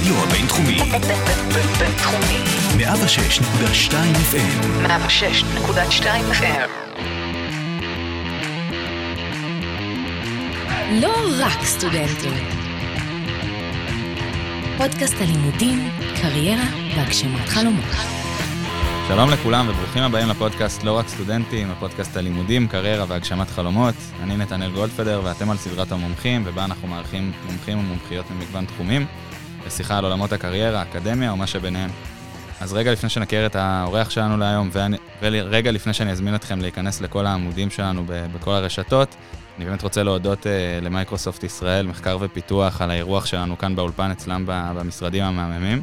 הרדיו הבינתחומי. בינתחומי. 106.2 FM. 106.2 FM. לא רק סטודנטים. פודקאסט הלימודים, קריירה והגשמת חלומות. שלום לכולם וברוכים הבאים לפודקאסט לא רק סטודנטים, הפודקאסט הלימודים, קריירה והגשמת חלומות. אני נתנאל גולדפדר ואתם על סדרת המומחים, ובה אנחנו מארחים מומחים ומומחיות ממגוון תחומים, לשיחה על עולמות הקריירה, האקדמיה ומה שביניהם. אז רגע לפני שנכיר את האורח שלנו להיום, ורגע לפני שאני אזמין אתכם להיכנס לכל העמודים שלנו בכל הרשתות, אני באמת רוצה להודות אה, למייקרוסופט ישראל, מחקר ופיתוח, על האירוח שלנו כאן באולפן אצלם במשרדים המהממים.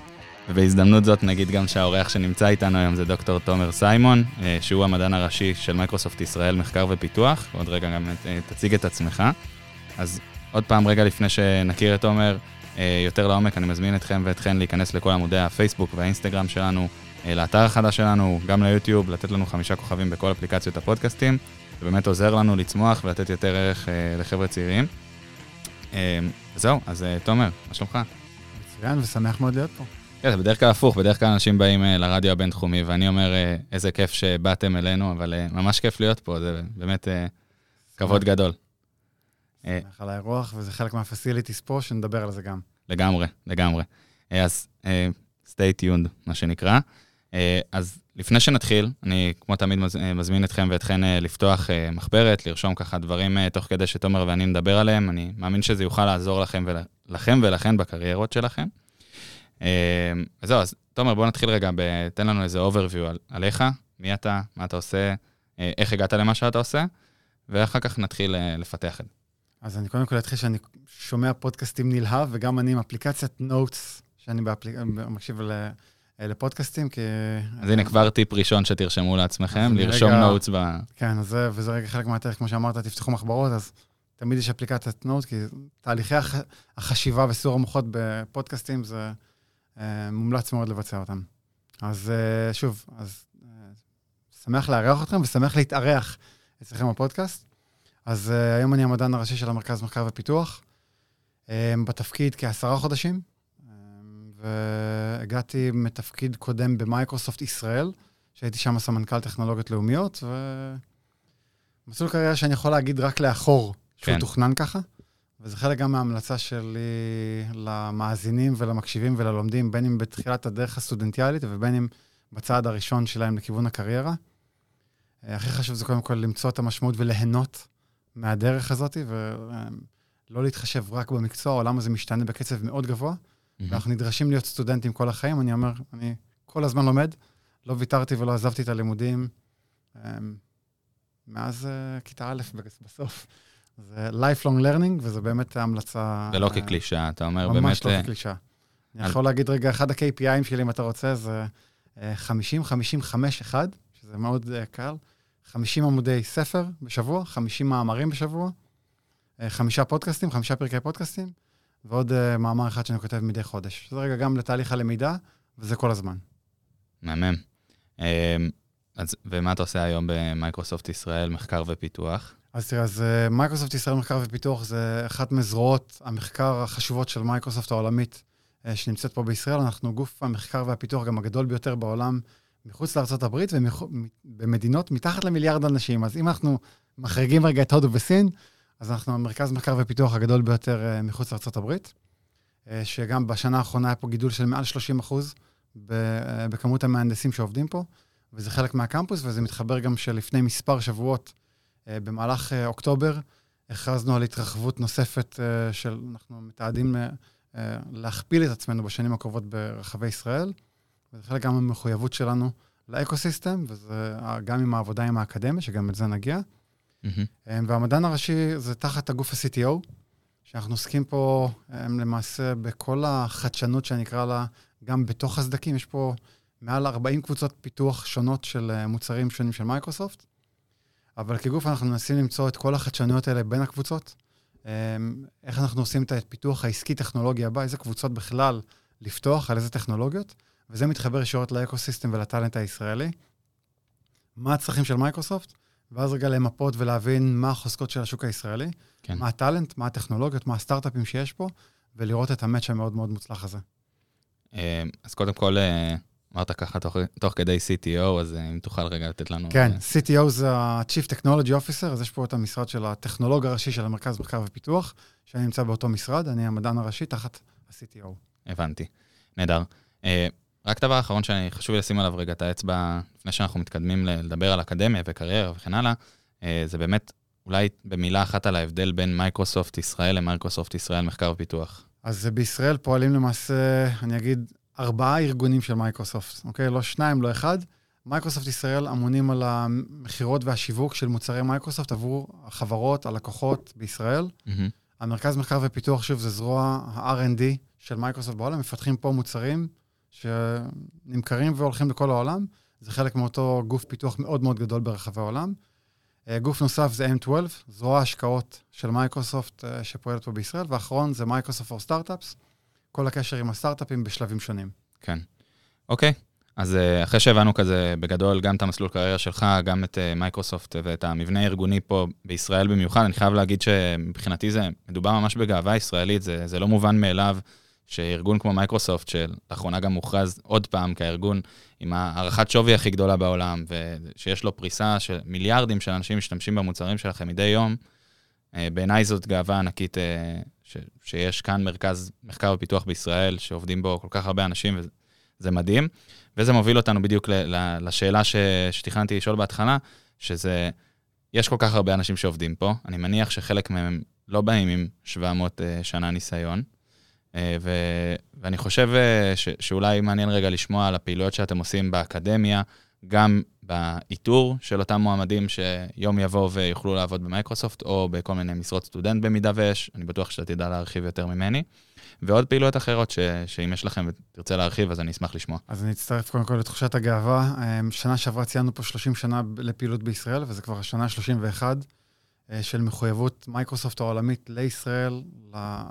ובהזדמנות זאת נגיד גם שהאורח שנמצא איתנו היום זה דוקטור תומר סיימון, אה, שהוא המדען הראשי של מייקרוסופט ישראל מחקר ופיתוח. עוד רגע גם אה, תציג את עצמך. אז עוד פעם, רגע לפני שנכיר את תומר אה, יותר לעומק, אני מזמין אתכם ואתכן להיכנס לכל עמודי הפייסבוק והאינסטגרם שלנו, אה, לאתר החדש שלנו, גם ליוטיוב, לתת לנו חמישה כוכבים בכל אפליקציות הפודקאסטים. זה באמת עוזר לנו לצמוח ולתת יותר ערך אה, לחבר'ה צעירים. אה, זהו, אז אה, תומר, מה שלומך? מצוין ושמח מאוד להיות פה. כן, זה בדרך כלל הפוך, בדרך כלל אנשים באים אה, לרדיו הבינתחומי, ואני אומר, אה, איזה כיף שבאתם אלינו, אבל אה, ממש כיף להיות פה, זה באמת אה, כבוד גדול. אה, על האירוח, וזה חלק מה-facilities פה, שנדבר על זה גם. לגמרי, לגמרי. אה, אז אה, stay tuned, מה שנקרא. אה, אז לפני שנתחיל, אני כמו תמיד מז- אה, מזמין אתכם ואתכן אה, לפתוח אה, מחברת, לרשום ככה דברים אה, תוך כדי שתומר ואני נדבר עליהם. אני מאמין שזה יוכל לעזור לכם, ול, לכם ולכן בקריירות שלכם. אה, אז זהו, אז תומר, בוא נתחיל רגע, ב- תן לנו איזה overview על, עליך, מי אתה, מה אתה עושה, אה, איך הגעת למה שאתה עושה, ואחר כך נתחיל אה, לפתח את זה. אז אני קודם כל אתחיל שאני שומע פודקאסטים נלהב, וגם אני עם אפליקציית notes, שאני באפליק... מקשיב ל... לפודקאסטים, כי... אז הנה כבר טיפ ראשון שתרשמו לעצמכם, לרשום רגע- notes ב... כן, אז זה, וזה רגע חלק מהתהליך, כמו שאמרת, תפתחו מחברות, אז תמיד יש אפליקציית note, כי תהליכי הח... החשיבה וסיעור המוחות בפודקאסטים, זה אה, מומלץ מאוד לבצע אותם. אז אה, שוב, אז אה, שמח לארח אתכם ושמח להתארח אצלכם בפודקאסט. אז אה, היום אני המדען הראשי של המרכז מחקר ופיתוח, אה, בתפקיד כעשרה חודשים, אה, והגעתי מתפקיד קודם במייקרוסופט ישראל, שהייתי שם סמנכ"ל טכנולוגיות לאומיות, ומסלול קריירה שאני יכול להגיד רק לאחור, שהוא כן. תוכנן ככה, וזה חלק גם מההמלצה שלי למאזינים ולמקשיבים וללומדים, בין אם בתחילת הדרך הסטודנטיאלית ובין אם בצעד הראשון שלהם לכיוון הקריירה. הכי חשוב זה קודם כל למצוא את המשמעות וליהנות מהדרך הזאת, ולא להתחשב רק במקצוע, העולם הזה משתנה בקצב מאוד גבוה. ואנחנו נדרשים להיות סטודנטים כל החיים. אני אומר, אני כל הזמן לומד, לא ויתרתי ולא עזבתי את הלימודים אמ, מאז אה, כיתה א' בסוף. זה lifelong learning, וזה באמת ההמלצה... ולא אה, כקלישה, אתה אומר ממש באמת... לא אה, כקלישה. אני על- יכול להגיד רגע, אחד ה-KPIים שלי, אם אתה רוצה, זה אה, 50-50-5-1, שזה מאוד קל. 50 עמודי ספר בשבוע, 50 מאמרים בשבוע, אה, חמישה פודקאסטים, חמישה פרקי פודקאסטים, ועוד אה, מאמר אחד שאני כותב מדי חודש. זה רגע גם לתהליך הלמידה, וזה כל הזמן. מהמם. אה, אז, ומה אתה עושה היום במייקרוסופט ישראל, מחקר ופיתוח? אז תראה, אז מייקרוסופט ישראל מחקר ופיתוח זה אחת מזרועות המחקר החשובות של מייקרוסופט העולמית שנמצאת פה בישראל. אנחנו גוף המחקר והפיתוח גם הגדול ביותר בעולם מחוץ לארה"ב ובמדינות מתחת למיליארד אנשים. אז אם אנחנו מחריגים רגע את הודו וסין, אז אנחנו המרכז מחקר ופיתוח הגדול ביותר אה, מחוץ לארה"ב, אה, שגם בשנה האחרונה היה פה גידול של מעל 30 אחוז אה, בכמות המהנדסים שעובדים פה, וזה חלק מהקמפוס, וזה מתחבר גם שלפני מספר שבועות במהלך אוקטובר הכרזנו על התרחבות נוספת אה, של, אנחנו מתעדים להכפיל את עצמנו בשנים הקרובות ברחבי ישראל, וזה חלק גם מהמחויבות שלנו לאקו-סיסטם, וזה אה, גם עם העבודה עם האקדמיה, שגם את זה נגיע. אה, והמדען הראשי זה תחת הגוף ה-CTO, שאנחנו עוסקים פה אה, למעשה בכל החדשנות שאני אקרא לה, גם בתוך הסדקים, יש פה מעל 40 קבוצות פיתוח שונות של מוצרים שונים של מייקרוסופט, אבל כגוף אנחנו מנסים למצוא את כל החדשנויות האלה בין הקבוצות, איך אנחנו עושים את הפיתוח העסקי-טכנולוגי הבא, איזה קבוצות בכלל לפתוח, על איזה טכנולוגיות, וזה מתחבר ישירות ל ecosystem ול talent הישראלי. מה הצרכים של מייקרוסופט? ואז רגע למפות ולהבין מה החוזקות של השוק הישראלי, כן. מה הטאלנט, מה הטכנולוגיות, מה הסטארט-אפים שיש פה, ולראות את המאץ' המאוד מאוד מוצלח הזה. אה, אז קודם כל, אה, אמרת ככה תוך, תוך כדי CTO, אז אה, אם תוכל רגע לתת לנו... כן, CTO זה ה-Chief Technology Officer, אז יש פה את המשרד של הטכנולוג הראשי של המרכז מחקר ופיתוח, שאני נמצא באותו משרד, אני המדען הראשי תחת ה-CTO. הבנתי. נהדר. רק דבר אחרון שאני חשוב לי לשים עליו רגע את האצבע, לפני שאנחנו מתקדמים לדבר על אקדמיה וקריירה וכן הלאה, אה, זה באמת אולי במילה אחת על ההבדל בין מייקרוסופט ישראל למייקרוסופט ישראל מחקר ופיתוח. אז בישראל פועלים למעשה, אני אגיד, ארבעה ארגונים של מייקרוסופט, אוקיי? לא שניים, לא אחד. מייקרוסופט ישראל אמונים על המכירות והשיווק של מוצרי מייקרוסופט עבור החברות, הלקוחות בישראל. מהמם. המרכז מחקר ופיתוח, שוב, זה זרוע ה-R&D של מייקרוסופט בעולם, מפתחים פה מוצרים שנמכרים והולכים לכל העולם. זה חלק מאותו גוף פיתוח מאוד מאוד גדול ברחבי העולם. אה, גוף נוסף זה M12, זרוע ההשקעות של מייקרוסופט אה, שפועלת פה בישראל, ואחרון זה מייקרוסופט for Startups, כל הקשר עם הסטארט-אפים בשלבים שונים. כן. אוקיי, אז אה, אחרי שהבנו כזה בגדול גם את המסלול קריירה שלך, גם את מייקרוסופט ואת המבנה הארגוני פה בישראל במיוחד, אני חייב להגיד שמבחינתי זה מדובר ממש בגאווה ישראלית, זה, זה לא מובן מאליו שארגון כמו מייקרוסופט, שלאחרונה גם מוכרז עוד פעם כארגון עם הערכת שווי הכי גדולה בעולם, ושיש לו פריסה של מיליארדים של אנשים משתמשים במוצרים שלכם מדי יום, אה, בעיניי זאת גאווה ענקית אה, שיש כאן מרכז מחקר ופיתוח בישראל, שעובדים בו כל כך הרבה אנשים, וזה מדהים. וזה מוביל אותנו בדיוק לשאלה שתכננתי לשאול בהתחלה, שזה, יש כל כך הרבה אנשים שעובדים פה, אני מניח שחלק מהם לא באים עם 700 אה, שנה ניסיון, ו, ואני חושב אה, ש, שאולי מעניין רגע לשמוע על הפעילויות שאתם עושים באקדמיה, גם באיתור של אותם מועמדים שיום יבואו ויוכלו לעבוד במייקרוסופט, או בכל מיני משרות סטודנט במידה ויש, אני בטוח שאתה תדע להרחיב יותר ממני. ועוד פעילויות אחרות ש, שאם יש לכם ותרצה להרחיב, אז אני אשמח לשמוע. אז אני אצטרף קודם כל לתחושת הגאווה. אה, שנה שעברה ציינו פה 30 שנה לפעילות בישראל, וזה כבר השנה ה-31 אה, של מחויבות מייקרוסופט העולמית לישראל,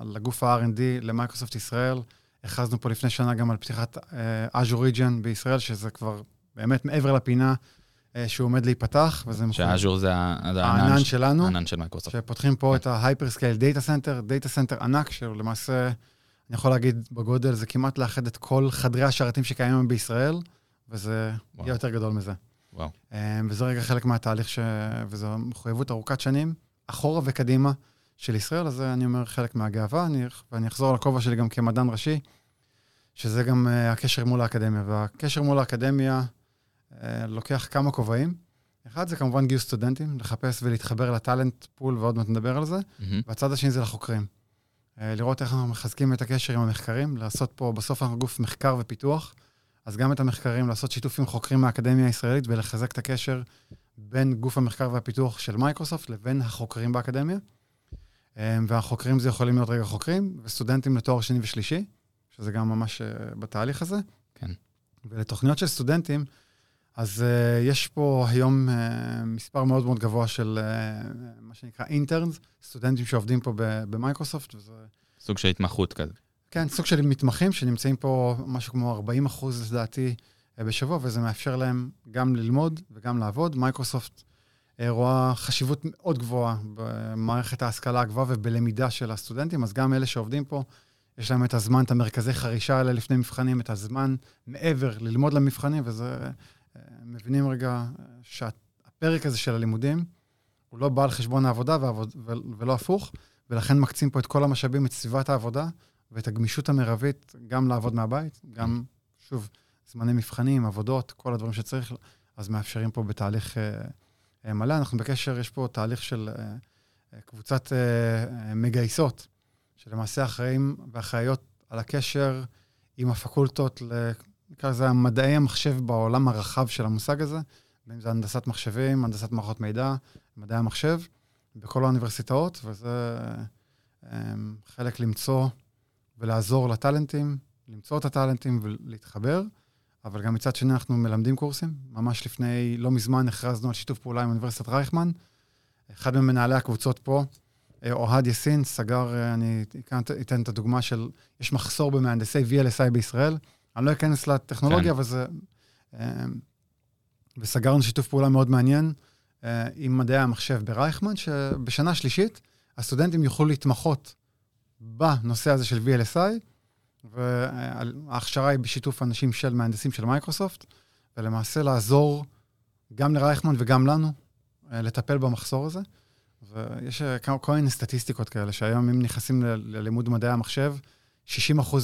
לגוף ה-R&D, למייקרוסופט ישראל. הכרזנו פה לפני שנה גם על פתיחת אה, Azure Region בישראל, שזה כבר באמת מעבר לפינה אה, שהוא עומד להיפתח, וזה ש- Azure זה הענן שלנו. הענן של מייקרוסופט. שפותחים פה את ה-Hyperscale Data Center, Data Center ענק, שלמעשה, אני יכול להגיד בגדול, זה כמעט לאחד את כל חדרי השרתים שקיימים בישראל, וזה. יהיה יותר גדול מזה. וואו. אה, וזה רגע חלק מהתהליך, ש... וזו מחויבות ארוכת שנים, אחורה וקדימה של ישראל, אז זה, אני אומר, חלק מהגאווה, אני... ואני אחזור לכובע שלי גם כמדען ראשי, שזה גם uh, הקשר מול האקדמיה. והקשר מול האקדמיה uh, לוקח כמה כובעים. אחד זה כמובן גיוס סטודנטים, לחפש ולהתחבר לטאלנט פול, ועוד מעט נדבר על זה. מהמם. והצד השני זה לחוקרים. אה, לראות איך אנחנו מחזקים את הקשר עם המחקרים, לעשות פה, בסוף אנחנו גוף מחקר ופיתוח, אז גם את המחקרים, לעשות שיתוף עם חוקרים מהאקדמיה הישראלית ולחזק את הקשר בין גוף המחקר והפיתוח של מייקרוסופט לבין החוקרים באקדמיה. אה, והחוקרים זה יכולים להיות רגע חוקרים, וסטודנטים לתואר שני ושלישי, שזה גם ממש אה, בתהליך הזה. כן. ולתוכניות של סטודנטים, אז אה, יש פה היום אה, מספר מאוד מאוד גבוה של אה, מה שנקרא interns, סטודנטים שעובדים פה במייקרוסופט, וזה, סוג של התמחות כזה. כן, סוג של מתמחים שנמצאים פה משהו כמו 40 אחוז, לדעתי, uh, בשבוע, וזה מאפשר להם גם ללמוד וגם לעבוד. מייקרוסופט uh, רואה חשיבות מאוד גבוהה במערכת ההשכלה הגבוהה ובלמידה של הסטודנטים, אז גם אלה שעובדים פה, יש להם את הזמן, את המרכזי חרישה האלה לפני מבחנים, את הזמן מעבר ללמוד למבחנים, וזה... אה, מבינים רגע אה, שהפרק הזה של הלימודים, הוא לא בא על חשבון העבודה ועבוד, ו- ולא הפוך, ולכן מקצים פה את כל המשאבים, את סביבת העבודה ואת הגמישות המרבית, גם לעבוד מהבית, גם, שוב, זמני מבחנים, עבודות, כל הדברים שצריך, אז מאפשרים פה בתהליך אה, אה, מלא. אנחנו בקשר, יש פה תהליך של אה, אה, קבוצת אה, אה, מגייסות, שלמעשה אחראים ואחראיות על הקשר עם הפקולטות. נקרא לזה מדעי המחשב בעולם הרחב של המושג הזה, בין אם זה הנדסת מחשבים, הנדסת מערכות מידע, מדעי המחשב, בכל האוניברסיטאות, וזה um, חלק למצוא ולעזור לטאלנטים, למצוא את הטאלנטים ולהתחבר, אבל גם מצד שני אנחנו מלמדים קורסים. ממש לפני, לא מזמן הכרזנו על שיתוף פעולה עם אוניברסיטת רייכמן. אחד ממנהלי הקבוצות פה, אה, אוהד יאסין, סגר, אה, אני אתן- את הדוגמה של, יש מחסור במהנדסי VLSI בישראל. אני לא אכנס לטכנולוגיה, כן. אבל זה... אה, וסגרנו שיתוף פעולה מאוד מעניין עם מדעי המחשב ברייכמן, שבשנה שלישית הסטודנטים יוכלו להתמחות בנושא הזה של VLSI, וההכשרה היא בשיתוף אנשים של מהנדסים של מייקרוסופט, ולמעשה לעזור גם לרייכמן וגם לנו אה, לטפל במחסור הזה. ויש אה, כל מיני סטטיסטיקות כאלה, שהיום אם נכנסים ללימוד מדעי המחשב, 60%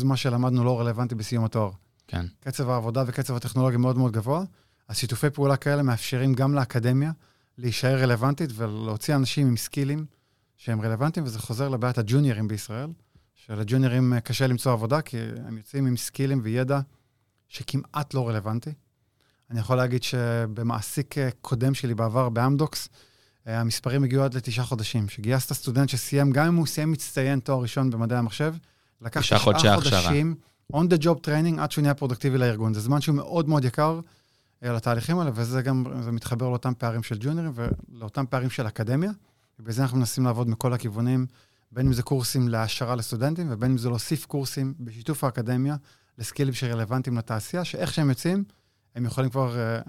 ממה שלמדנו לא רלוונטי בסיום התואר. כן. קצב העבודה וקצב הטכנולוגיה מאוד מאוד גבוה, אז שיתופי פעולה כאלה מאפשרים גם לאקדמיה להישאר רלוונטית ולהוציא אנשים עם סקילים שהם רלוונטיים, וזה חוזר לבעיית הג'וניורים בישראל, שלג'וניורים אה, קשה למצוא עבודה, כי הם יוצאים עם סקילים וידע שכמעט לא רלוונטי. אני יכול להגיד שבמעסיק אה, קודם שלי בעבר, באמדוקס, אה, המספרים הגיעו עד לתשעה חודשים. שגייסת סטודנט שסיים, גם אם הוא סיים מצטיין תואר ראשון במדעי המחשב, לקח תשעה חודשי. חודשים on the job training עד שהוא נהיה פרודקטיבי לארגון. זה זמן שהוא מאוד מאוד יקר לתהליכים האלה, וזה גם, זה מתחבר לאותם פערים של ג'וניורים ולאותם פערים של אקדמיה. ובגלל זה אנחנו מנסים לעבוד מכל הכיוונים, בין אם זה קורסים להעשרה לסטודנטים, ובין אם זה להוסיף קורסים בשיתוף האקדמיה לסקילים שרלוונטיים לתעשייה, שאיך שהם יוצאים, הם יכולים כבר אה,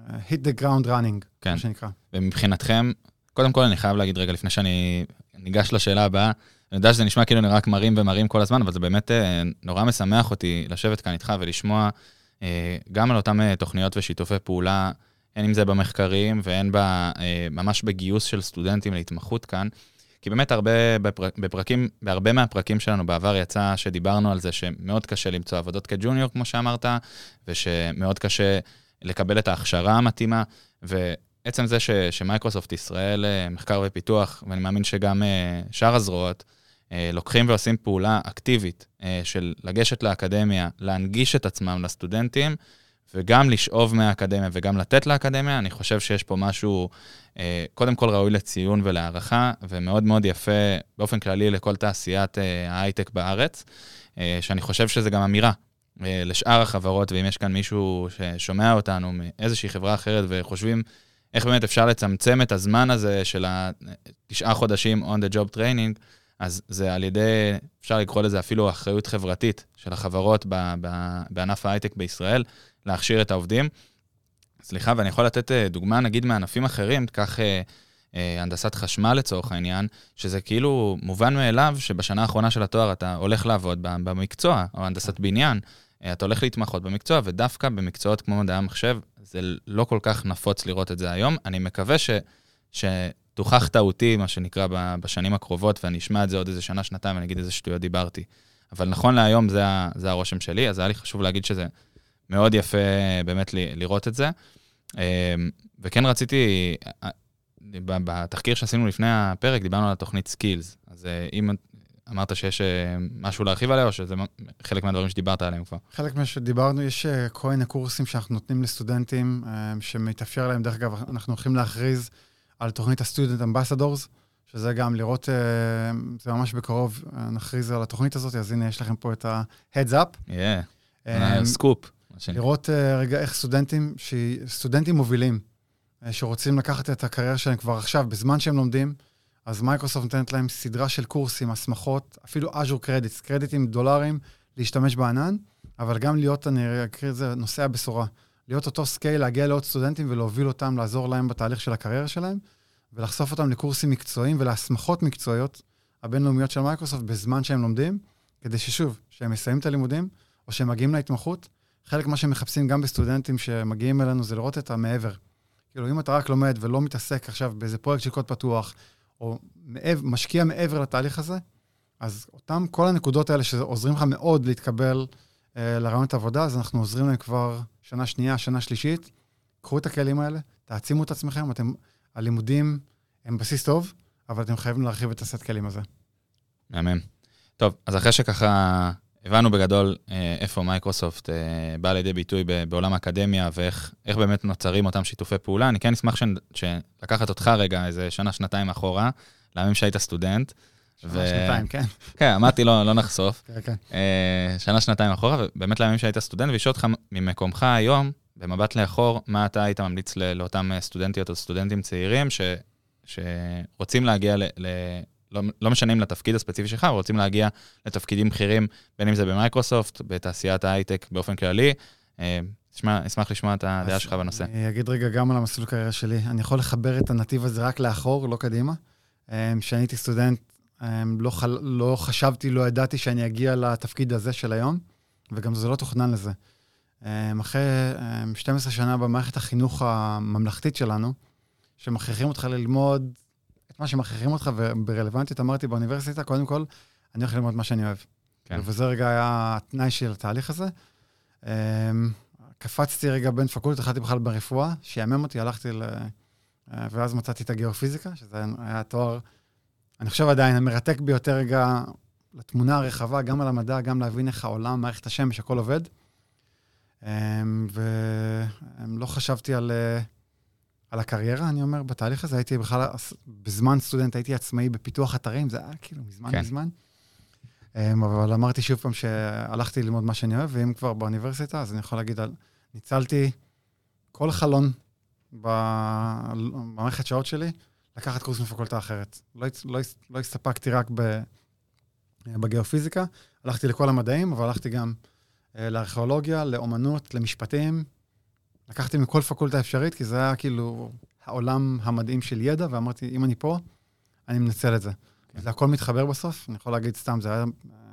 אה, hit the ground running, כן. מה שנקרא. ומבחינתכם, קודם כל אני חייב להגיד רגע, לפני שאני ניגש לשאלה הבאה, אני יודע שזה נשמע כאילו אני רק מרים ומרים כל הזמן, אבל זה באמת אה, נורא משמח אותי לשבת כאן איתך ולשמוע גם על אותן תוכניות ושיתופי פעולה, הן אם זה במחקרים והן ב, אה, ממש בגיוס של סטודנטים להתמחות כאן. כי באמת הרבה בפר, בפרקים, בהרבה מהפרקים שלנו בעבר יצא שדיברנו על זה שמאוד קשה למצוא עבודות כג'וניור, כמו שאמרת, ושמאוד קשה לקבל את ההכשרה המתאימה, ועצם זה ש, שמייקרוסופט ישראל, אה, מחקר ופיתוח, ואני מאמין שגם אה, שאר הזרועות, לוקחים ועושים פעולה אקטיבית של לגשת לאקדמיה, להנגיש את עצמם לסטודנטים, וגם לשאוב מהאקדמיה וגם לתת לאקדמיה, אני חושב שיש פה משהו, אה, קודם כל ראוי לציון ולהערכה, ומאוד מאוד יפה באופן כללי לכל תעשיית אה, ההייטק בארץ, אה, שאני חושב שזה גם אמירה לשאר החברות, ואם יש כאן מישהו ששומע אותנו מאיזושהי חברה אחרת וחושבים איך באמת אפשר לצמצם את הזמן הזה של התשעה חודשים on the job training, אז זה על ידי, אפשר לקרוא לזה אפילו אחריות חברתית של החברות בענף ההייטק בישראל, להכשיר את העובדים. סליחה, ואני יכול לתת אה, דוגמה, נגיד, מענפים אחרים, תיקח אה, אה, הנדסת חשמל לצורך העניין, שזה כאילו מובן מאליו שבשנה האחרונה של התואר אתה הולך לעבוד במקצוע, או הנדסת בניין, אה, אתה הולך להתמחות במקצוע, ודווקא במקצועות כמו מדעי המחשב, זה לא כל כך נפוץ לראות את זה היום. אני מקווה ש... שתוכח טעותי, מה שנקרא, בשנים הקרובות, ואני אשמע את זה עוד איזה שנה, שנתיים, ואני אגיד איזה שטויות דיברתי. אבל נכון להיום זה, זה הרושם שלי, אז היה לי חשוב להגיד שזה מאוד יפה באמת ל- לראות את זה. אה, וכן רציתי, אה, בתחקיר שעשינו לפני הפרק, דיברנו על התוכנית Skills. אז אה, אם אמרת שיש אה, משהו להרחיב עליה, או שזה חלק מהדברים שדיברת עליהם כבר? חלק ממה שדיברנו, יש אה, כל מיני קורסים שאנחנו נותנים לסטודנטים, אה, שמתאפשר להם, דרך אגב, אנחנו הולכים להכריז על תוכנית ה-Student Ambassadors, שזה גם לראות, אה, זה ממש בקרוב, אה, נכריז על התוכנית הזאת, אז הנה, יש לכם פה את ה-Heads up. אה, סקופ. לראות אה, רגע איך סטודנטים, ש- סטודנטים מובילים, אה, שרוצים לקחת את הקריירה שלהם כבר עכשיו, בזמן שהם לומדים, אז מייקרוסופט נותנת להם סדרה של קורסים, הסמכות, אפילו Azure credits, קרדיטים דולרים להשתמש בענן, אבל גם להיות, אני אקרא לזה, נושא הבשורה. להיות אותו scale, להגיע לעוד סטודנטים ולהוביל אותם, לעזור להם בתהליך של הקריירה שלהם, ולחשוף אותם לקורסים מקצועיים ולהסמכות מקצועיות הבינלאומיות של מייקרוסופט בזמן שהם לומדים, כדי ששוב, שהם מסיימים את הלימודים, או שהם מגיעים להתמחות, חלק מה שמחפשים גם בסטודנטים שמגיעים אלינו זה לראות את המעבר. כאילו, אם אתה רק לומד ולא מתעסק עכשיו באיזה פרויקט של קוד פתוח, או מעבר, משקיע מעבר לתהליך הזה, אז אותם, כל הנקודות האלה שעוזרים לך מאוד להתקבל אה, לרעיונות עבודה, אז אנחנו עוזרים להם כבר שנה שנייה, שנה שלישית. קחו את הכלים האלה, תעצימו את עצמכם, אתם, הלימודים הם בסיס טוב, אבל אתם חייבים להרחיב את הסט כלים הזה. מהמם. טוב, אז אחרי שככה הבנו בגדול אה, איפה מייקרוסופט אה, באה לידי ביטוי בעולם האקדמיה ואיך איך באמת נוצרים אותם שיתופי פעולה, אני כן אשמח שלקחת אותך רגע איזה שנה, שנתיים אחורה, לימים שהיית סטודנט. שנה, שנתיים, כן. כן, אמרתי, לא, לא נחשוף. כן, כן. אה, שנה, שנתיים אחורה, ובאמת לימים שהיית סטודנט, ולשאול אותך ממקומך היום, במבט לאחור, מה אתה היית ממליץ לאותם סטודנטיות או סטודנטים צעירים ש, שרוצים להגיע, ל, ל, לא, לא משנה אם לתפקיד הספציפי שלך, אבל רוצים להגיע לתפקידים בכירים, בין אם זה במייקרוסופט, בתעשיית ההייטק באופן כללי. אה, תשמע, אשמח לשמוע את הדעה שלך בנושא. אני אגיד רגע גם על המסלול קריירה שלי. אני יכול לחבר את הנתיב הזה רק לאחור, לא קדימה. אה, כשאני הייתי סטודנט, אמ, לא, חל... לא חשבתי, לא ידעתי שאני אגיע לתפקיד הזה של היום, וגם זה לא תוכנן לזה. אחרי אמ, 12 שנה במערכת החינוך הממלכתית שלנו, שמכריחים אותך ללמוד את מה שמכריחים אותך, וברלוונטיות אמרתי באוניברסיטה, קודם כל, אני הולך ללמוד מה שאני אוהב. כן. וזה רגע היה התנאי של התהליך הזה. אמ, קפצתי רגע בין פקולטות, התחלתי בכלל ברפואה, שיאמם אותי, הלכתי ל... אה, ואז מצאתי את הגיאופיזיקה, שזה היה תואר, אני חושב עדיין, המרתק ביותר רגע לתמונה הרחבה, גם על המדע, גם להבין איך העולם, מערכת השמש, הכל עובד. אמ, ולא חשבתי על, אה, על הקריירה, אני אומר, בתהליך הזה. הייתי בכלל, בזמן סטודנט הייתי עצמאי בפיתוח אתרים, זה היה כאילו מזמן כן. מזמן. אמ, אבל אמרתי שוב פעם שהלכתי ללמוד מה שאני אוהב, ואם כבר באוניברסיטה, אז אני יכול להגיד, על, ניצלתי כל חלון ב- במערכת שעות שלי, לקחת קורס מפקולטה אחרת. לא, לא, לא הסתפקתי רק ב, בגיאופיזיקה, הלכתי לכל המדעים, אבל הלכתי גם אה, לארכיאולוגיה, לאומנות, למשפטים. לקחתי מכל פקולטה אפשרית, כי זה היה כאילו העולם המדהים של ידע, ואמרתי, אם אני פה, אני מנצל את זה. כן. זה הכל מתחבר בסוף, אני יכול להגיד סתם, זה היה אה,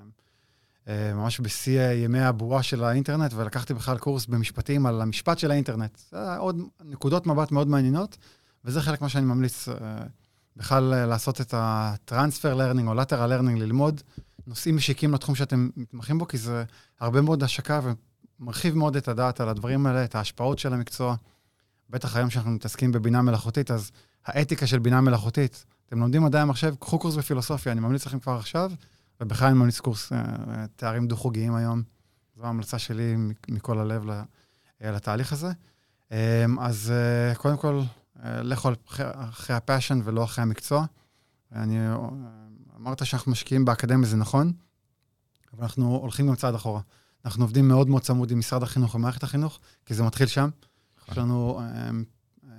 אה, ממש בשיא ימי הבועה של האינטרנט, ולקחתי בכלל קורס במשפטים על המשפט של האינטרנט. זה היה עוד נקודות מבט מאוד מעניינות, וזה חלק מה שאני ממליץ, אה, בכלל אה, לעשות את ה-transfer learning או lateral learning, ללמוד נושאים משיקים לתחום שאתם מתמחים בו, כי זה הרבה מאוד השקה ומרחיב מאוד את הדעת על הדברים האלה, את ההשפעות של המקצוע. בטח היום שאנחנו מתעסקים בבינה מלאכותית, אז האתיקה של בינה מלאכותית. אתם לומדים מדעי המחשב, קחו קורס בפילוסופיה, אני ממליץ לכם כבר עכשיו, ובכלל אני ממליץ קורס אה, תארים דו-חוגיים היום. זו ההמלצה שלי מכל הלב אה, לתהליך הזה. אה, אז אה, קודם כל, לכו אחרי, ה- passion ולא אחרי המקצוע. אני, אה, אמרת שאנחנו משקיעים באקדמיה, זה נכון, אבל אנחנו הולכים גם צעד אחורה. אנחנו עובדים מאוד מאוד צמוד עם משרד החינוך ומערכת החינוך, כי זה מתחיל שם. יש לנו אה, אה,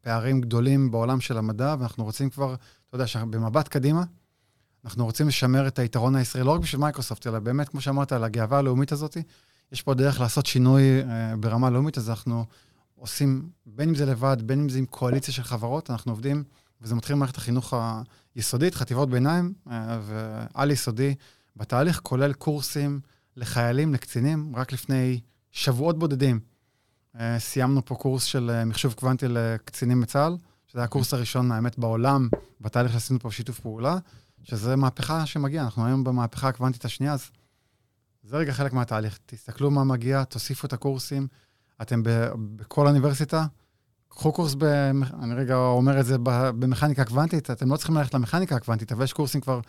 פערים גדולים בעולם של המדע, ואנחנו רוצים כבר, אתה יודע, במבט קדימה, אנחנו רוצים לשמר את היתרון הישראלי, לא רק בשביל מייקרוסופט, אלא באמת, כמו שאמרת, על הגאווה הלאומית הזאת. יש פה דרך לעשות שינוי אה, ברמה לאומית, אז אנחנו עושים, בין אם זה לבד, בין אם זה עם קואליציה של חברות, אנחנו עובדים, וזה מתחיל במערכת החינוך היסודית, חטיבות ביניים אה, ועל-יסודי בתהליך, כולל קורסים לחיילים, לקצינים. רק לפני שבועות בודדים אה, סיימנו פה קורס של אה, מחשוב קוונטי לקצינים בצה"ל, שזה היה הקורס הראשון, האמת, בעולם, בתהליך שעשינו פה שיתוף פעולה, שזה מהפכה שמגיעה. אנחנו היום במהפכה הקוונטית השנייה, אז זה רגע חלק מהתהליך. תסתכלו מה מגיע, תוסיפו את הקורסים. אתם ב- בכל אוניברסיטה, קחו קורס, ב, אני רגע אומר את זה במכניקה קוונטית, אתם לא צריכים ללכת למכניקה הקוונטית, אבל יש קורסים כבר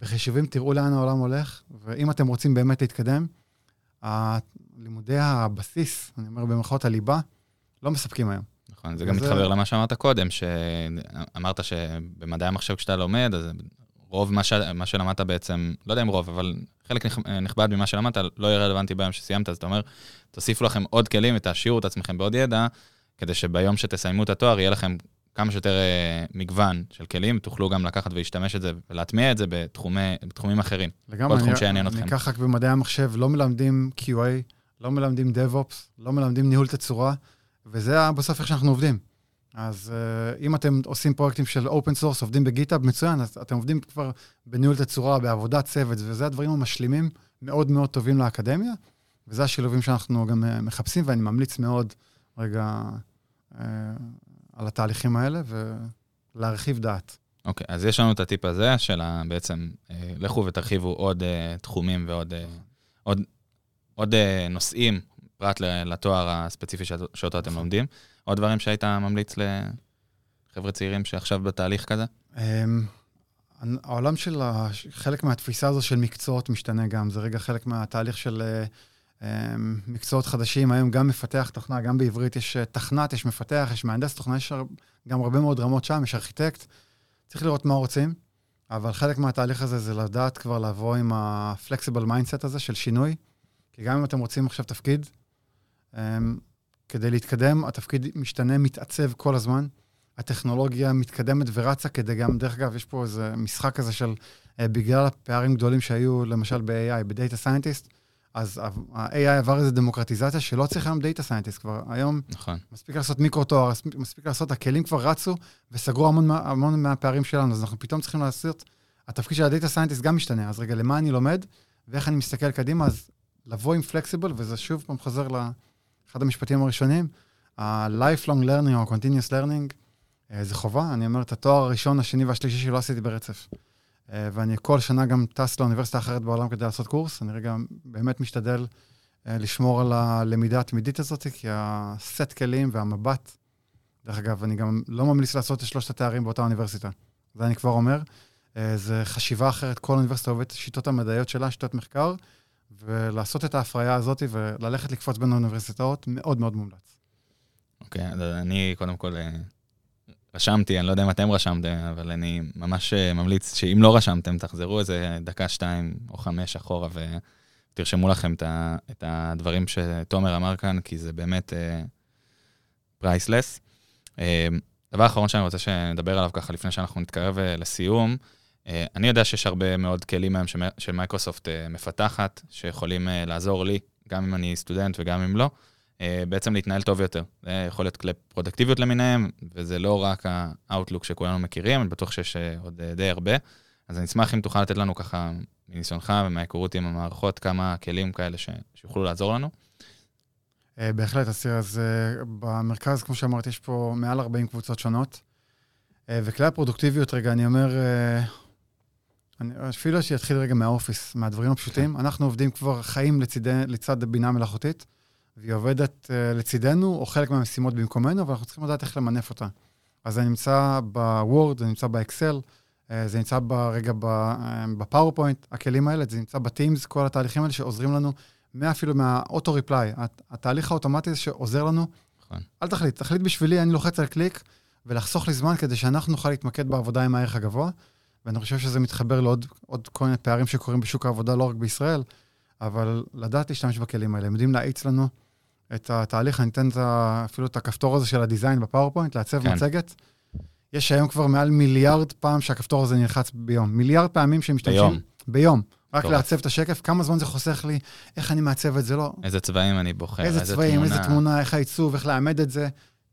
בחישובים, תראו לאן העולם הולך, ואם אתם רוצים באמת להתקדם, לימודי הבסיס, אני אומר במרכאות הליבה, לא מספקים היום. נכון, זה גם וזה- מתחבר למה שאמרת קודם, שאמרת שבמדעי המחשב כשאתה לומד, אז רוב מה, ש... מה שלמדת בעצם, לא יודע אם רוב, אבל חלק נכ- נכבד ממה שלמדת לא יהיה רלוונטי ביום שסיימת, אז אתה אומר, תוסיפו לכם עוד כלים ותעשירו את עצמכם בעוד ידע, כדי שביום שתסיימו את התואר יהיה לכם כמה שיותר אה, מגוון של כלים, תוכלו גם לקחת ולהשתמש את זה ולהטמיע את זה בתחומי, בתחומים אחרים. לגמרי, כל תחום שיעניין אני אתכם. אקח רק במדעי המחשב, לא מלמדים QA, לא מלמדים DevOps, לא מלמדים ניהול תצורה, וזה בסוף איך שאנחנו עובדים. אז אה, אם אתם עושים פרויקטים של open source, עובדים ב- GitHub, מצוין, אז אתם עובדים כבר בניהול תצורה, בעבודת צוות, וזה הדברים המשלימים מאוד מאוד טובים לאקדמיה, וזה השילובים שאנחנו גם אה, מחפשים, ואני ממליץ מאוד רגע אה, על התהליכים האלה, ולהרחיב דעת. אוקיי, אז יש לנו את הטיפ הזה של ה- בעצם, אה, לכו ותרחיבו עוד אה, תחומים ועוד אה, עוד, עוד אה, נושאים, פרט לתואר הספציפי שאותו אתם לומדים. עוד דברים שהיית ממליץ לחבר'ה צעירים שעכשיו בתהליך כזה? אמ, העולם של חלק מהתפיסה הזו של מקצועות משתנה גם, זה רגע חלק מהתהליך של אה, מקצועות חדשים. היום גם מפתח תוכנה, גם בעברית יש אה, תכנת, יש מפתח, יש מהנדס תוכנה, יש גם הרבה מאוד רמות שם, יש ארכיטקט. צריך לראות מה רוצים, אבל חלק מהתהליך הזה זה לדעת כבר לבוא עם ה-flexible mindset הזה של שינוי, כי גם אם אתם רוצים עכשיו תפקיד, אמ, כדי להתקדם, התפקיד משתנה, מתעצב כל הזמן. הטכנולוגיה מתקדמת ורצה כדי גם, דרך אגב, יש פה איזה משחק כזה של, אה, בגלל הפערים גדולים שהיו, למשל ב-AI, ב- data scientist, אז ה-AI עבר איזו דמוקרטיזציה שלא צריך היום data scientist כבר. היום נכון. מספיק לעשות מיקרו-תואר, מספיק- מספיק לעשות, הכלים כבר רצו וסגרו המון, המון מהפערים שלנו, אז אנחנו פתאום צריכים לעשות התפקיד של ה- data scientist גם משתנה. אז רגע, למה אני לומד ואיך אני מסתכל קדימה, אז לבוא עם flexible, וזה שוב פעם חוזר לאחד המשפטים הראשונים, ה-lifelong learning או continuous learning, אה, זה חובה. אני אומר, את התואר הראשון, השני והשלישי שלי לא עשיתי ברצף. אה, ואני כל שנה גם טס לאוניברסיטה אחרת בעולם כדי לעשות קורס. אני רגע באמת משתדל אה, לשמור על הלמידה התמידית הזאת, כי הסט כלים והמבט, דרך אגב, אני גם לא ממליץ לעשות את שלושת התארים באותה אוניברסיטה. זה אני כבר אומר. אה, זה חשיבה אחרת, כל אוניברסיטה עובדת שיטות המדעיות שלה, שיטות מחקר, ולעשות את ההפריה הזאת וללכת לקפוץ בין האוניברסיטאות, מאוד מאוד מומלץ. אוקיי, okay, אני קודם כל רשמתי, אני לא יודע אם אתם רשמתם, אבל אני ממש אה, ממליץ שאם לא רשמתם, תחזרו איזה דקה, שתיים או חמש אחורה ותרשמו לכם את הדברים שתומר אמר כאן, כי זה באמת priceless. Uh, דבר אחרון שאני רוצה שנדבר עליו ככה לפני שאנחנו נתקרב לסיום, אה, אני יודע שיש הרבה מאוד כלים היום שמייקרוסופט אה, מפתחת, שיכולים אה, לעזור לי, גם אם אני סטודנט וגם אם לא, בעצם להתנהל טוב יותר. זה יכול להיות כלי פרודקטיביות למיניהם, וזה לא רק ה-Outlook שכולנו מכירים, אני בטוח שיש עוד די הרבה. אז אני אשמח אם תוכל לתת לנו ככה, מניסיונך ומההיכרות עם המערכות, כמה כלים כאלה ש... שיוכלו לעזור לנו. בהחלט, תראה, אז במרכז, כמו שאמרתי, יש פה מעל 40 קבוצות שונות. וכלי הפרודוקטיביות, רגע, אני אומר, אני, אפילו שיתחיל רגע מהאופיס, מהדברים הפשוטים. כן. אנחנו עובדים כבר חיים לצידי, לצד בינה מלאכותית, והיא עובדת uh, לצידנו, או חלק מהמשימות במקומנו, ואנחנו צריכים לדעת איך למנף אותה. אז זה נמצא בוורד, זה נמצא באקסל, uh, זה נמצא ברגע ב PowerPoint, הכלים האלה, זה נמצא ב Teams, כל התהליכים האלה שעוזרים לנו, אפילו מה auto-reply, התהליך האוטומטי הזה שעוזר לנו. נכון. אל תחליט, תחליט בשבילי, אני לוחץ על קליק, ולחסוך לי זמן כדי שאנחנו נוכל להתמקד בעבודה עם הערך הגבוה. ואני חושב שזה מתחבר לעוד כל מיני פערים שקורים בשוק העבודה, לא רק בישראל, אבל לדעת להשתמש בכלים האלה. הם יודעים להאיץ לנו את התהליך, אני אתן את ה, אפילו את הכפתור הזה של ה design ב PowerPoint, לעצב כן. מצגת. יש היום כבר מעל מיליארד פעם שהכפתור הזה נלחץ ביום. מיליארד פעמים שהם משתמשים. ביום. ביום. רק טוב. לעצב את השקף, כמה זמן זה חוסך לי, איך אני מעצב את זה, לא. איזה צבעים אני בוחר, איזה, איזה צבעים, תמונה. איזה תמונה, איך העיצוב, איך לאמד את זה.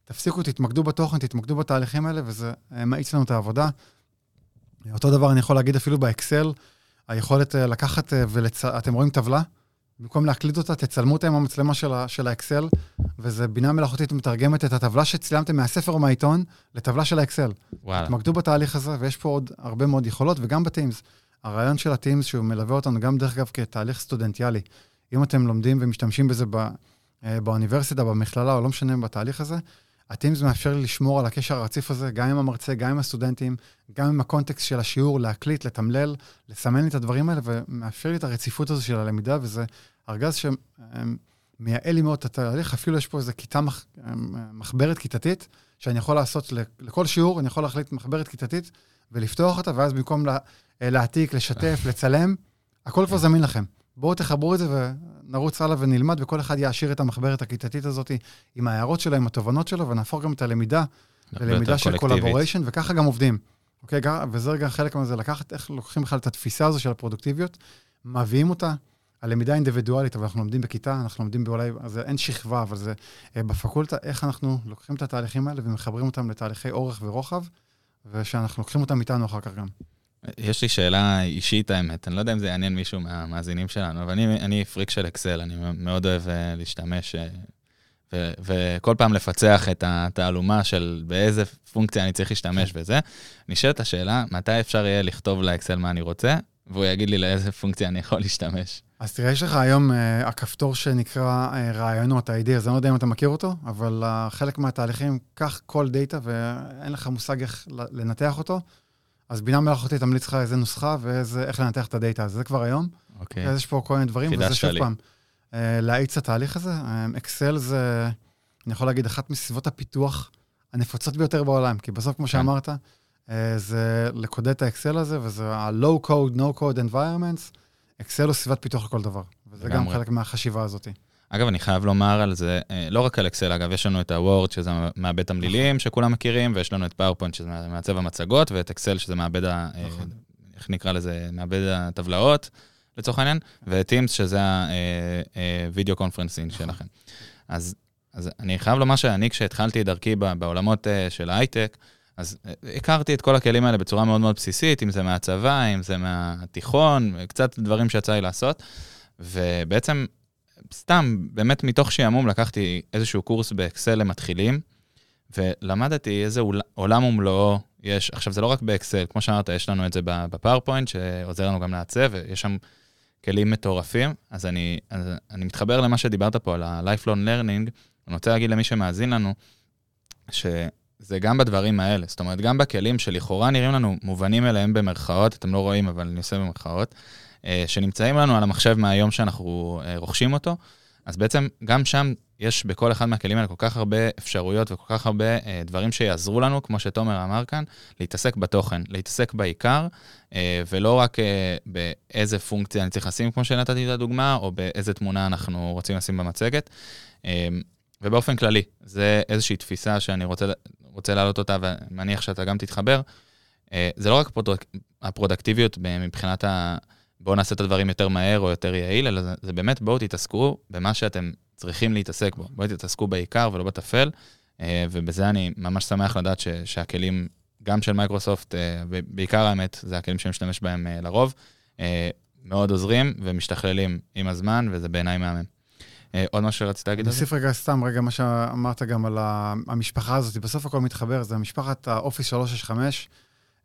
תפסיקו, תתמקדו בתוכן, תתמקדו בתהליכים האלה, וזה אה, מאיץ לנו את העבודה. אותו דבר אני יכול להגיד אפילו באקסל, היכולת אה, לקחת אה, ולצ... אתם רואים טבלה? במקום להקליט אותה, תצלמו אותה עם המצלמה של, ה... של האקסל, וזה בינה מלאכותית מתרגמת את הטבלה שצילמתם מהספר או מהעיתון לטבלה של האקסל. וואלה. תתמקדו בתהליך הזה, ויש פה עוד הרבה מאוד יכולות, וגם בטימס. הרעיון של הטימס, שהוא מלווה אותנו גם, דרך אגב, כתהליך סטודנטיאלי. אם אתם לומדים ומשתמשים בזה בא... אה, באוניברסיטה, במכללה, או לא משנה, בתהליך הזה, הטימס מאפשר לי לשמור על הקשר הרציף הזה, גם עם המרצה, גם עם הסטודנטים, גם עם הקונטקסט של השיעור, להקליט, לתמלל, לסמן לי את הדברים האלה, ומאפשר לי את הרציפות הזו של הלמידה, וזה ארגז שמייעל לי מאוד את התהליך. אפילו יש פה איזו כיתה, מח... מחברת כיתתית, שאני יכול לעשות לכל שיעור, אני יכול להחליט מחברת כיתתית ולפתוח אותה, ואז במקום לה... להעתיק, לשתף, לצלם, הכל כבר זמין לכם. בואו תחברו את זה ונרוץ הלאה ונלמד, וכל אחד יעשיר את המחברת הכיתתית הזאת עם ההערות שלו, עם התובנות שלו, ונהפוך גם את הלמידה ללמידה של collaboration, וככה גם עובדים. אוקיי, וזה רגע חלק מזה, לקחת איך לוקחים בכלל את התפיסה הזו של הפרודוקטיביות, מביאים אותה, הלמידה האינדיבידואלית, אבל אנחנו לומדים בכיתה, אנחנו לומדים באולי, אז אין שכבה, אבל זה אה, בפקולטה, איך אנחנו לוקחים את התהליכים האלה ומחברים אותם לתהליכי אורך ורוחב, ושאנחנו לוקחים אותם איתנו אחר כך גם. יש לי שאלה אישית, האמת, אני לא יודע אם זה יעניין מישהו מהמאזינים שלנו, אבל אני, אני פריק של אקסל, אני מאוד אוהב אה, להשתמש, אה, ו, וכל פעם לפצח את התעלומה של באיזה פונקציה אני צריך להשתמש וזה. נשאלת השאלה, מתי אפשר יהיה לכתוב לאקסל מה אני רוצה, והוא יגיד לי לאיזה פונקציה אני יכול להשתמש. אז תראה, יש לך היום uh, הכפתור שנקרא uh, רעיונות, ה-ID, אז אני לא יודע אם אתה מכיר אותו, אבל uh, חלק מהתהליכים, קח כל דאטה ואין לך מושג איך לנתח אותו. אז בינה מלאכותית תמליץ לך איזה נוסחה ואיך לנתח את הדאטה הזה, זה כבר היום. אוקיי. אז יש פה כל מיני דברים, וזה שוב פעם, אה, להאיץ את התהליך הזה. אקסל אה, זה, אני יכול להגיד, אחת מסביבות הפיתוח הנפוצות ביותר בעולם, כי בסוף, כמו כן. שאמרת, אה, זה לקודד את האקסל הזה, וזה ה-low code, no code environments. אקסל הוא סביבת פיתוח לכל דבר, וזה גם חלק מהחשיבה הזאת. אגב, אני חייב לומר על זה, אה, לא רק על אקסל, אגב, יש לנו את ה-Word, שזה מעבד תמלילים נכון. שכולם מכירים, ויש לנו את PowerPoint, שזה מעצב המצגות, ואת אקסל, שזה מעבד, ה... אה, נכון. איך נקרא לזה, מעבד הטבלאות, לצורך העניין, ו-Teams, שזה ה-Video אה, Conferencing נכון. שלכם. אז, אז אני חייב לומר שאני, כשהתחלתי את דרכי בעולמות של ההייטק, אז הכרתי את כל הכלים האלה בצורה מאוד מאוד בסיסית, אם זה מהצבא, אם זה מהתיכון, קצת דברים שיצא לי לעשות. ובעצם, סתם, באמת מתוך שעמום לקחתי איזשהו קורס ב Excel למתחילים, ולמדתי איזה עול- עולם ומלואו יש. עכשיו, זה לא רק ב Excel, כמו שאמרת, יש לנו את זה ב PowerPoint, שעוזר לנו גם לעצב, ויש שם כלים מטורפים. אז אני, אז אני מתחבר למה שדיברת פה על ה-lifelong learning, אני רוצה להגיד למי שמאזין לנו, שזה גם בדברים האלה, זאת אומרת, גם בכלים שלכאורה נראים לנו מובנים אליהם במרכאות, אתם לא רואים, אבל אני עושה במרכאות, שנמצאים לנו על המחשב מהיום שאנחנו אה, רוכשים אותו, אז בעצם גם שם יש בכל אחד מהכלים האלה כל כך הרבה אפשרויות וכל כך הרבה אה, דברים שיעזרו לנו, כמו שתומר אמר כאן, להתעסק בתוכן, להתעסק בעיקר, אה, ולא רק אה, באיזה פונקציה אני צריך לשים, כמו שנתתי את הדוגמה, או באיזה תמונה אנחנו רוצים לשים במצגת. אה, ובאופן כללי, זה איזושהי תפיסה שאני רוצה, רוצה להעלות אותה, ומניח שאתה גם תתחבר. אה, זה לא רק פרודק, הפרודקטיביות מבחינת ה... בואו נעשה את הדברים יותר מהר או יותר יעיל, אלא זה, זה באמת בואו תתעסקו במה שאתם צריכים להתעסק בו. בואו תתעסקו בעיקר ולא בטפל, אה, ובזה אני ממש שמח לדעת ש, שהכלים, גם של מייקרוסופט, אה, בעיקר האמת, זה הכלים שאני משתמש בהם אה, לרוב, מאוד עוזרים ומשתכללים עם הזמן, וזה בעיניי מהמם. עוד משהו שרצית להגיד על זה? נוסיף רגע סתם, רגע, מה שאמרת גם על המשפחה הזאת, בסוף הכל מתחבר, זה משפחת ה Office 365.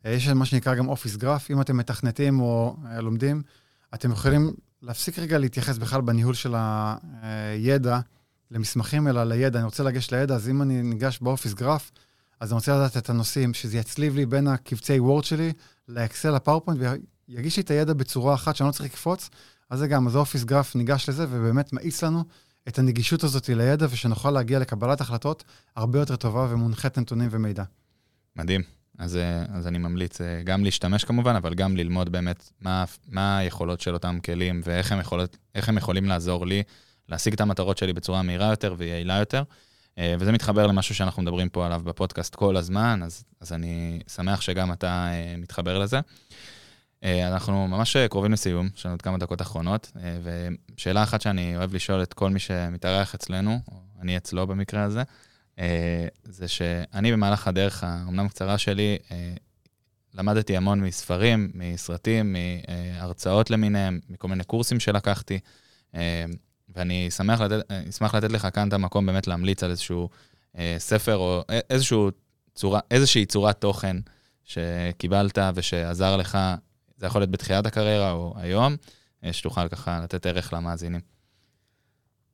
אה, יש מה שנקרא גם Office Graph, אם אתם מתכנתים או אה, לומדים, אתם יכולים להפסיק רגע להתייחס בכלל בניהול של הידע למסמכים, אלא לידע. אני רוצה לגשת לידע, אז אם אני ניגש ב Office Graph, אז אני רוצה לדעת את הנושאים, שזה יצליב לי בין הקבצי Word שלי ל Excel, ל PowerPoint, ויגיש לי את הידע בצורה אחת שאני לא צריך לקפוץ. אז זה גם, אז Office Graph ניגש לזה, ובאמת מאיץ לנו את הנגישות הזאת לידע, ושנוכל להגיע לקבלת החלטות הרבה יותר טובה ומונחית נתונים ומידע. מדהים. אז, אה, אז אני ממליץ אה, גם להשתמש כמובן, אבל גם ללמוד באמת מה, מה היכולות של אותם כלים ואיך הם, יכולות, הם יכולים לעזור לי להשיג את המטרות שלי בצורה מהירה יותר ויעילה יותר. אה, וזה מתחבר למשהו שאנחנו מדברים פה עליו בפודקאסט כל הזמן, אז, אז אני שמח שגם אתה מתחבר לזה. אנחנו ממש קרובים לסיום, יש לנו עוד כמה דקות אחרונות, ושאלה אחת שאני אוהב לשאול את כל מי שמתארח אצלנו, אני אצלו במקרה הזה, זה שאני במהלך הדרך, האומנם קצרה שלי, אה, למדתי המון מספרים, מסרטים, מהרצאות למיניהם, מכל מיני קורסים שלקחתי, אה, ואני שמח לתת, אשמח לתת לך כאן את המקום באמת להמליץ על איזשהו ספר או איזשהו צורה, איזושהי צורת תוכן שקיבלת ושעזר לך, זה יכול להיות בתחילת הקריירה או היום, שתוכל ככה לתת ערך למאזינים.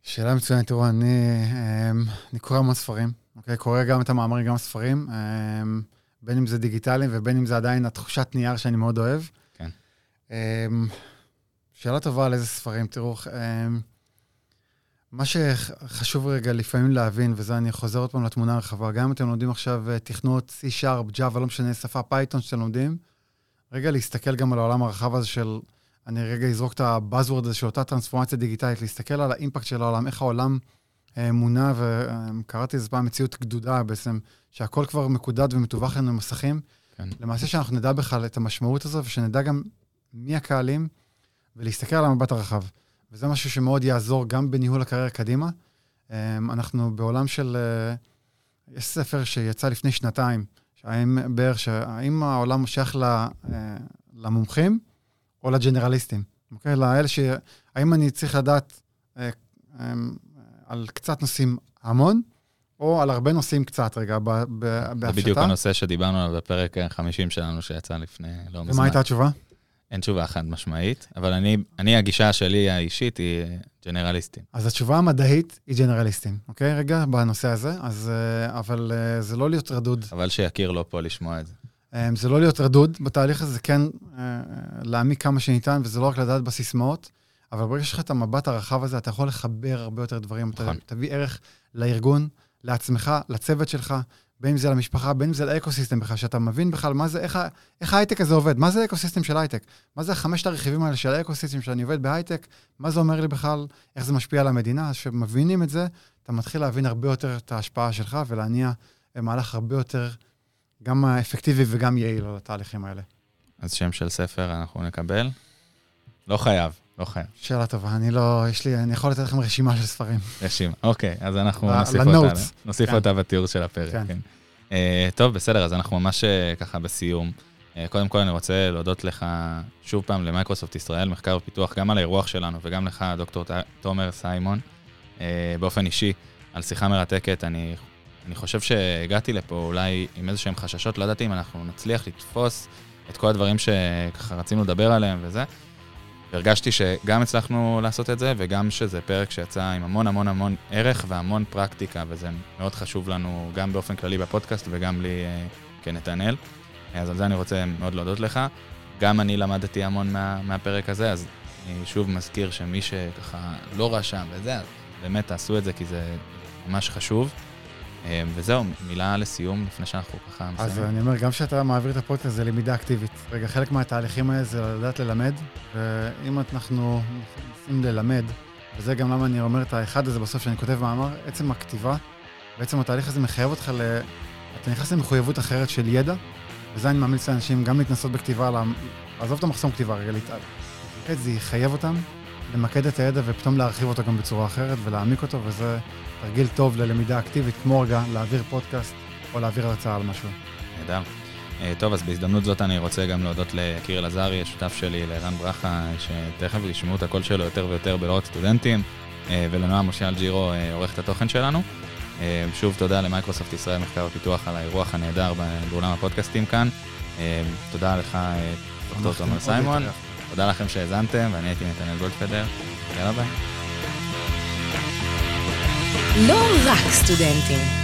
שאלה מצוינת, תראו, אני, אמ, אני קורא המון ספרים, אוקיי? קורא גם את המאמרים, גם ספרים, אמ, בין אם זה דיגיטליים ובין אם זה עדיין התחושת נייר שאני מאוד אוהב. כן. אמ, שאלה טובה על איזה ספרים, תראו, מה שחשוב רגע לפעמים להבין, וזה אני חוזר עוד פעם לתמונה הרחבה, גם אם אתם לומדים עכשיו אה, תכנות C-Sharp, Java, לא משנה, שפה Python שאתם לומדים, רגע להסתכל גם על העולם הרחב הזה של אני רגע אזרוק את ה buzzword הזה של אותה טרנספורמציה דיגיטלית, להסתכל על ה impact של העולם, איך העולם אה, מונע, וקראתי לזה פעם מציאות קדודה בעצם, שהכל כבר מקודד ומתווך לנו במסכים. כן. למעשה שאנחנו נדע בכלל את המשמעות הזו, ושנדע גם מי הקהלים, ולהסתכל על המבט הרחב. וזה משהו שמאוד יעזור גם בניהול הקריירה קדימה. אה, אנחנו בעולם של... אה, יש ספר שיצא לפני שנתיים, שהאם בערך, שהאם העולם שייך למומחים, או לג'נרליסטים, אוקיי? לאלה ש... האם אני צריך לדעת אה, אה, על קצת נושאים המון, או על הרבה נושאים קצת, רגע, בהפשטה. זה בדיוק הנושא שדיברנו עליו בפרק 50 שלנו שיצא לפני לא מזמן. ומה הייתה התשובה? אין תשובה חד משמעית, אבל אני, אני, הגישה שלי האישית היא ג'נרליסטים. אז התשובה המדעית היא ג'נרליסטים, אוקיי? רגע, בנושא הזה, אז, אה, אבל אה, זה לא להיות רדוד. אבל שיקיר לא פה לשמוע את זה. אמ, זה לא להיות רדוד בתהליך הזה, זה כן אה, להעמיק כמה שניתן, וזה לא רק לדעת בסיסמאות, אבל ברגע שיש לך את המבט הרחב הזה, אתה יכול לחבר הרבה יותר דברים. נכון. אתה תביא ערך לארגון, לעצמך, לצוות שלך, בין אם זה למשפחה, בין אם זה ל ecosystem בכלל, שאתה מבין בכלל מה זה, איך, איך ההייטק הזה עובד, מה זה ecosystem של הייטק, מה זה חמשת הרכיבים האלה של ה ecosystem שאני עובד בהייטק, מה זה אומר לי בכלל, איך זה משפיע על המדינה, כשמבינים את זה, אתה מתחיל להבין הרבה יותר את ההשפעה שלך ולהניע מהלך הרבה יותר גם אפקטיבי וגם יעיל על התהליכים האלה. אז שם של ספר אנחנו נקבל? לא חייב, לא חייב. שאלה טובה, אני לא, יש לי, אני יכול לתת לכם רשימה של ספרים. רשימה, אוקיי, אז אנחנו נוסיף אותה, נוסיף כן. אותה בתיאור של הפרק, כן. כן. אה, טוב, בסדר, אז אנחנו ממש אה, ככה בסיום. אה, קודם כל אני רוצה להודות לך שוב פעם למייקרוסופט ישראל, מחקר ופיתוח, גם על האירוח שלנו וגם לך, דוקטור ת- תומר סיימון, אה, באופן אישי, על שיחה מרתקת. אני, אני חושב שהגעתי לפה אולי עם איזה שהם חששות, לא ידעתי אם אנחנו נצליח לתפוס את כל הדברים שככה רצינו לדבר עליהם וזה. הרגשתי שגם הצלחנו לעשות את זה, וגם שזה פרק שיצא עם המון המון המון ערך והמון פרקטיקה, וזה מאוד חשוב לנו גם באופן כללי בפודקאסט וגם לי אה, כנתנאל. אז על זה אני רוצה מאוד להודות לך. גם אני למדתי המון מה, מהפרק הזה, אז אני שוב מזכיר שמי שככה לא רשם וזה, אז באמת תעשו את זה כי זה ממש חשוב. אה, וזהו, מילה לסיום לפני שאנחנו ככה אז מסיימים. אני אומר, גם כשאתה מעביר את הפודקאסט זה למידה אקטיבית. רגע, חלק מהתהליכים האלה זה לדעת ללמד, ואם אנחנו מנסים ללמד, וזה גם למה אני אומר את האחד הזה בסוף, שאני כותב מאמר, עצם הכתיבה, בעצם התהליך הזה מחייב אותך ל... אתה נכנס למחויבות אחרת של ידע, וזה אני ממליץ לאנשים גם להתנסות בכתיבה, לעזוב את המחסום כתיבה רגע, להתעל. זה יחייב אותם למקד את הידע ופתאום להרחיב אותו גם בצורה אחרת ולהעמיק אותו, וזה תרגיל טוב ללמידה אקטיבית, כמו רגע להעביר פודקאסט או להעביר הרצאה על משהו. נהדר. אה, טוב, אז בהזדמנות זאת אני רוצה גם להודות לקירל עזרי, השותף שלי, לערן ברכה, שתכף ישמעו את הקול שלו יותר ויותר בלא רק סטודנטים, אה, ולנועה משה אלג'ירו, אה, עורכת התוכן שלנו. שוב תודה למייקרוסופט ישראל מחקר ופיתוח על האירוח הנהדר באולם הפודקאסטים כאן. תודה לך, דוקטור תומר סיימון. תודה לכם שהאזנתם, ואני הייתי נתנאל גולדפדר. יאללה ביי. לא רק סטודנטים.